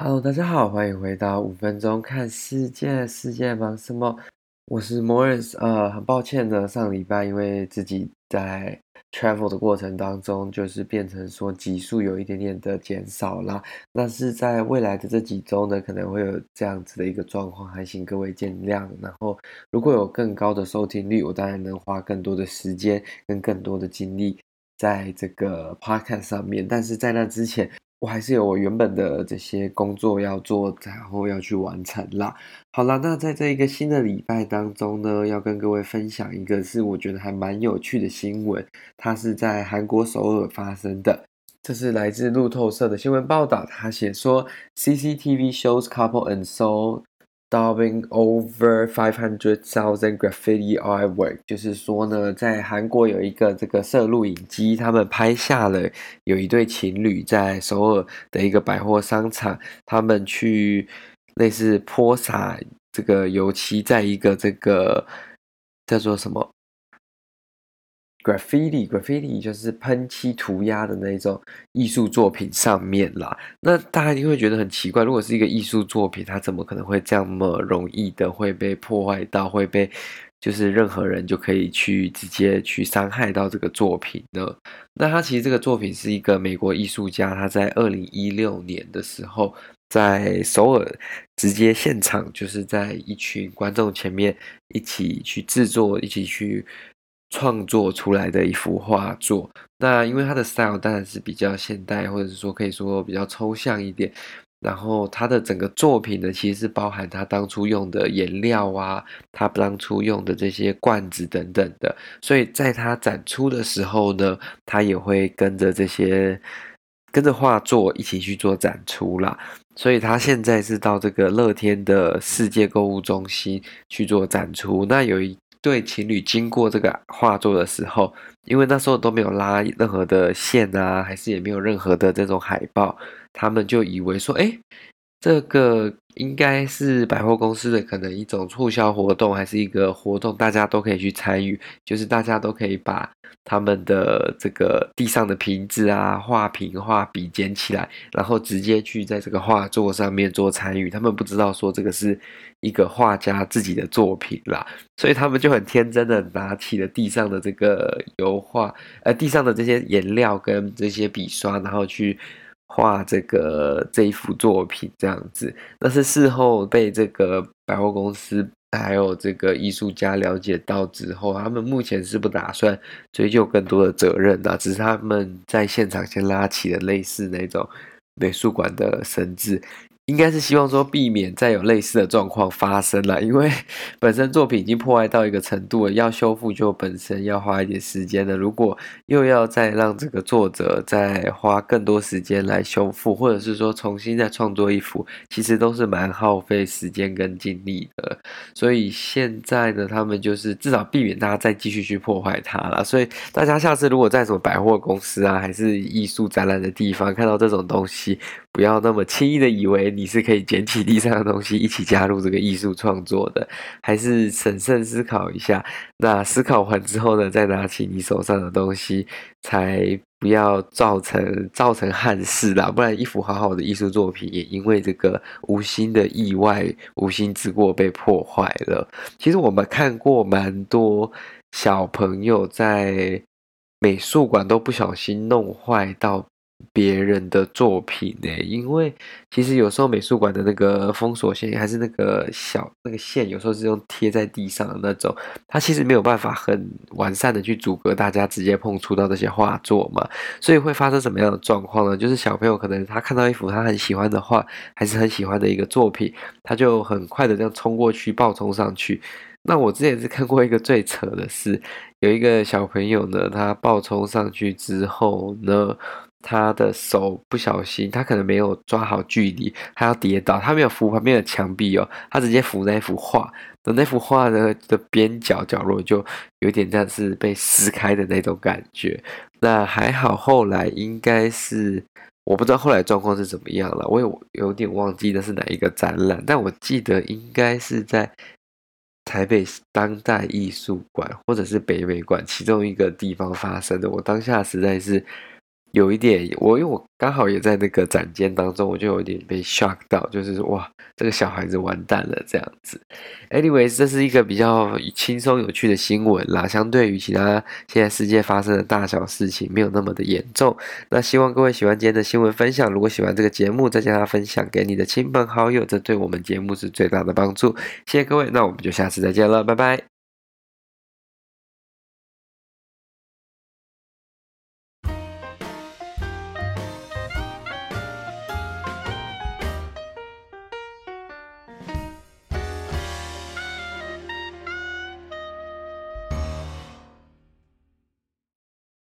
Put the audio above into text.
Hello，大家好，欢迎回到五分钟看世界，世界忙什么？我是 Morris，呃，很抱歉呢，上礼拜因为自己在 travel 的过程当中，就是变成说集数有一点点的减少啦。但是在未来的这几周呢，可能会有这样子的一个状况，还请各位见谅。然后如果有更高的收听率，我当然能花更多的时间跟更多的精力在这个 podcast 上面。但是在那之前，我还是有我原本的这些工作要做，然后要去完成啦。好啦，那在这一个新的礼拜当中呢，要跟各位分享一个是我觉得还蛮有趣的新闻，它是在韩国首尔发生的。这是来自路透社的新闻报道，他写说，CCTV shows couple and soul。Daubing over five hundred thousand graffiti artwork，就是说呢，在韩国有一个这个摄录影机，他们拍下了有一对情侣在首尔的一个百货商场，他们去类似泼洒这个油漆，在一个这个叫做什么？Graffiti，Graffiti 就是喷漆涂鸦的那种艺术作品上面啦。那大家一定会觉得很奇怪，如果是一个艺术作品，它怎么可能会这么容易的会被破坏到，会被就是任何人就可以去直接去伤害到这个作品呢？那它其实这个作品是一个美国艺术家，他在二零一六年的时候在首尔直接现场，就是在一群观众前面一起去制作，一起去。创作出来的一幅画作，那因为他的 style 当然是比较现代，或者是说可以说比较抽象一点。然后他的整个作品呢，其实是包含他当初用的颜料啊，他当初用的这些罐子等等的。所以在他展出的时候呢，他也会跟着这些跟着画作一起去做展出啦。所以他现在是到这个乐天的世界购物中心去做展出。那有一。对情侣经过这个画作的时候，因为那时候都没有拉任何的线啊，还是也没有任何的这种海报，他们就以为说，哎，这个。应该是百货公司的可能一种促销活动，还是一个活动，大家都可以去参与。就是大家都可以把他们的这个地上的瓶子啊、画瓶、画笔捡起来，然后直接去在这个画作上面做参与。他们不知道说这个是一个画家自己的作品啦，所以他们就很天真的拿起了地上的这个油画，呃，地上的这些颜料跟这些笔刷，然后去。画这个这一幅作品这样子，但是事后被这个百货公司还有这个艺术家了解到之后，他们目前是不打算追究更多的责任的，只是他们在现场先拉起了类似那种美术馆的绳子。应该是希望说避免再有类似的状况发生了，因为 本身作品已经破坏到一个程度了，要修复就本身要花一点时间的。如果又要再让这个作者再花更多时间来修复，或者是说重新再创作一幅，其实都是蛮耗费时间跟精力的。所以现在呢，他们就是至少避免大家再继续去破坏它了。所以大家下次如果在什么百货公司啊，还是艺术展览的地方看到这种东西，不要那么轻易的以为你是可以捡起地上的东西一起加入这个艺术创作的，还是审慎思考一下。那思考完之后呢，再拿起你手上的东西，才不要造成造成憾事啦。不然一幅好好的艺术作品也因为这个无心的意外、无心之过被破坏了。其实我们看过蛮多小朋友在美术馆都不小心弄坏到。别人的作品呢？因为其实有时候美术馆的那个封锁线还是那个小那个线，有时候是用贴在地上的那种，它其实没有办法很完善的去阻隔大家直接碰触到这些画作嘛，所以会发生什么样的状况呢？就是小朋友可能他看到一幅他很喜欢的画，还是很喜欢的一个作品，他就很快的这样冲过去暴冲上去。那我之前是看过一个最扯的是，有一个小朋友呢，他暴冲上去之后呢。他的手不小心，他可能没有抓好距离，他要跌倒，他没有扶旁边的墙壁哦，他直接扶那幅画，等那幅画呢的边角角落就有点像是被撕开的那种感觉。那还好，后来应该是我不知道后来状况是怎么样了，我有有点忘记那是哪一个展览，但我记得应该是在台北当代艺术馆或者是北美馆其中一个地方发生的。我当下实在是。有一点，我因为我刚好也在那个展间当中，我就有点被 shock 到，就是哇，这个小孩子完蛋了这样子。Anyways，这是一个比较轻松有趣的新闻啦，相对于其他现在世界发生的大小事情，没有那么的严重。那希望各位喜欢今天的新闻分享，如果喜欢这个节目，再将它分享给你的亲朋好友，这对我们节目是最大的帮助。谢谢各位，那我们就下次再见了，拜拜。